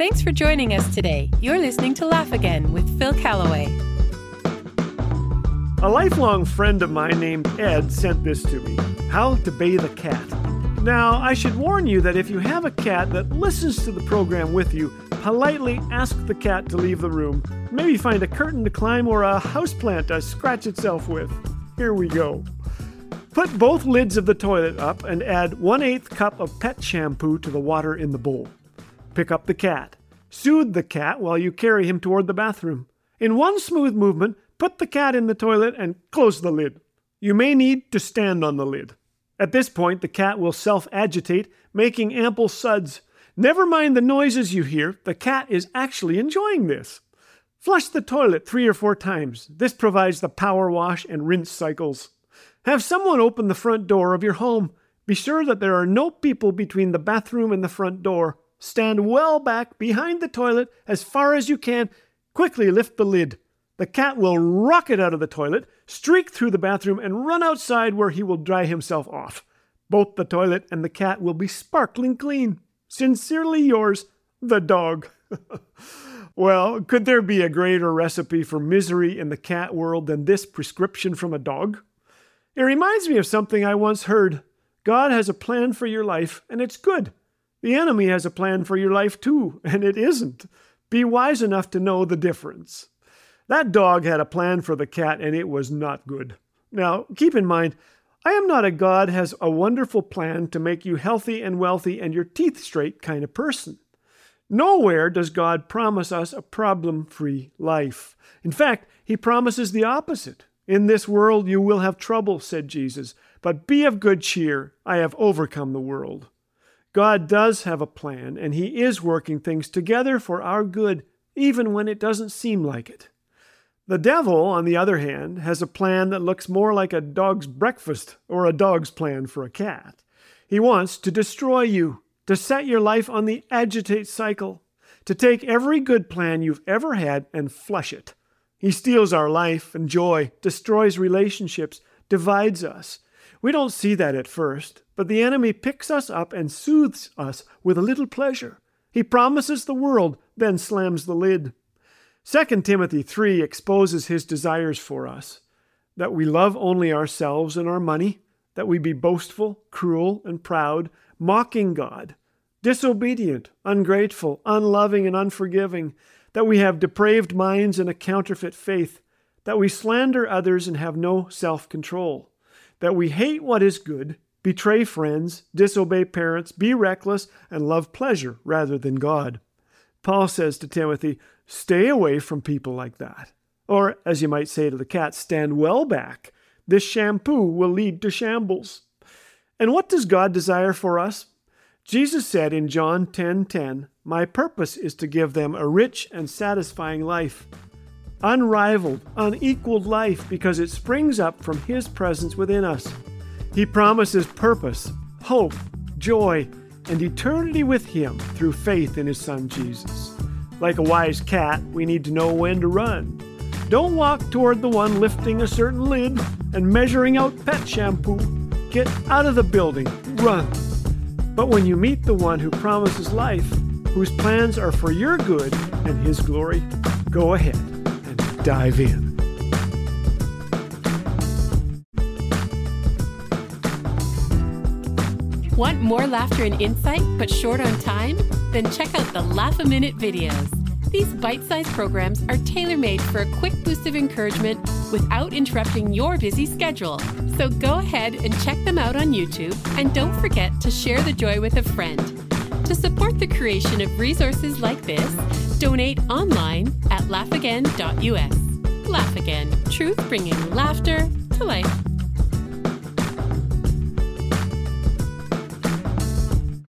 Thanks for joining us today. You're listening to Laugh Again with Phil Callaway. A lifelong friend of mine named Ed sent this to me How to Bathe a Cat. Now, I should warn you that if you have a cat that listens to the program with you, politely ask the cat to leave the room. Maybe find a curtain to climb or a houseplant to scratch itself with. Here we go. Put both lids of the toilet up and add 1 8 cup of pet shampoo to the water in the bowl. Pick up the cat. Soothe the cat while you carry him toward the bathroom. In one smooth movement, Put the cat in the toilet and close the lid. You may need to stand on the lid. At this point, the cat will self agitate, making ample suds. Never mind the noises you hear, the cat is actually enjoying this. Flush the toilet three or four times. This provides the power wash and rinse cycles. Have someone open the front door of your home. Be sure that there are no people between the bathroom and the front door. Stand well back behind the toilet as far as you can. Quickly lift the lid. The cat will rocket out of the toilet, streak through the bathroom, and run outside where he will dry himself off. Both the toilet and the cat will be sparkling clean. Sincerely yours, the dog. well, could there be a greater recipe for misery in the cat world than this prescription from a dog? It reminds me of something I once heard. God has a plan for your life, and it's good. The enemy has a plan for your life too, and it isn't. Be wise enough to know the difference. That dog had a plan for the cat, and it was not good. Now, keep in mind, I am not a God has a wonderful plan to make you healthy and wealthy and your teeth straight kind of person. Nowhere does God promise us a problem free life. In fact, He promises the opposite. In this world you will have trouble, said Jesus, but be of good cheer. I have overcome the world. God does have a plan, and He is working things together for our good, even when it doesn't seem like it. The devil, on the other hand, has a plan that looks more like a dog's breakfast or a dog's plan for a cat. He wants to destroy you, to set your life on the agitate cycle, to take every good plan you've ever had and flush it. He steals our life and joy, destroys relationships, divides us. We don't see that at first, but the enemy picks us up and soothes us with a little pleasure. He promises the world, then slams the lid. 2 Timothy 3 exposes his desires for us that we love only ourselves and our money, that we be boastful, cruel, and proud, mocking God, disobedient, ungrateful, unloving, and unforgiving, that we have depraved minds and a counterfeit faith, that we slander others and have no self control, that we hate what is good, betray friends, disobey parents, be reckless, and love pleasure rather than God. Paul says to Timothy, Stay away from people like that. Or, as you might say to the cat, stand well back. This shampoo will lead to shambles. And what does God desire for us? Jesus said in John 10:10, 10, 10, "My purpose is to give them a rich and satisfying life, unrivaled, unequaled life because it springs up from his presence within us." He promises purpose, hope, joy, and eternity with him through faith in his son Jesus. Like a wise cat, we need to know when to run. Don't walk toward the one lifting a certain lid and measuring out pet shampoo. Get out of the building, run. But when you meet the one who promises life, whose plans are for your good and his glory, go ahead dive in. Want more laughter and insight, but short on time? Then check out the Laugh a Minute videos. These bite sized programs are tailor made for a quick boost of encouragement without interrupting your busy schedule. So go ahead and check them out on YouTube and don't forget to share the joy with a friend. To support the creation of resources like this, donate online at laughagain.us. Laugh Again, truth bringing laughter to life.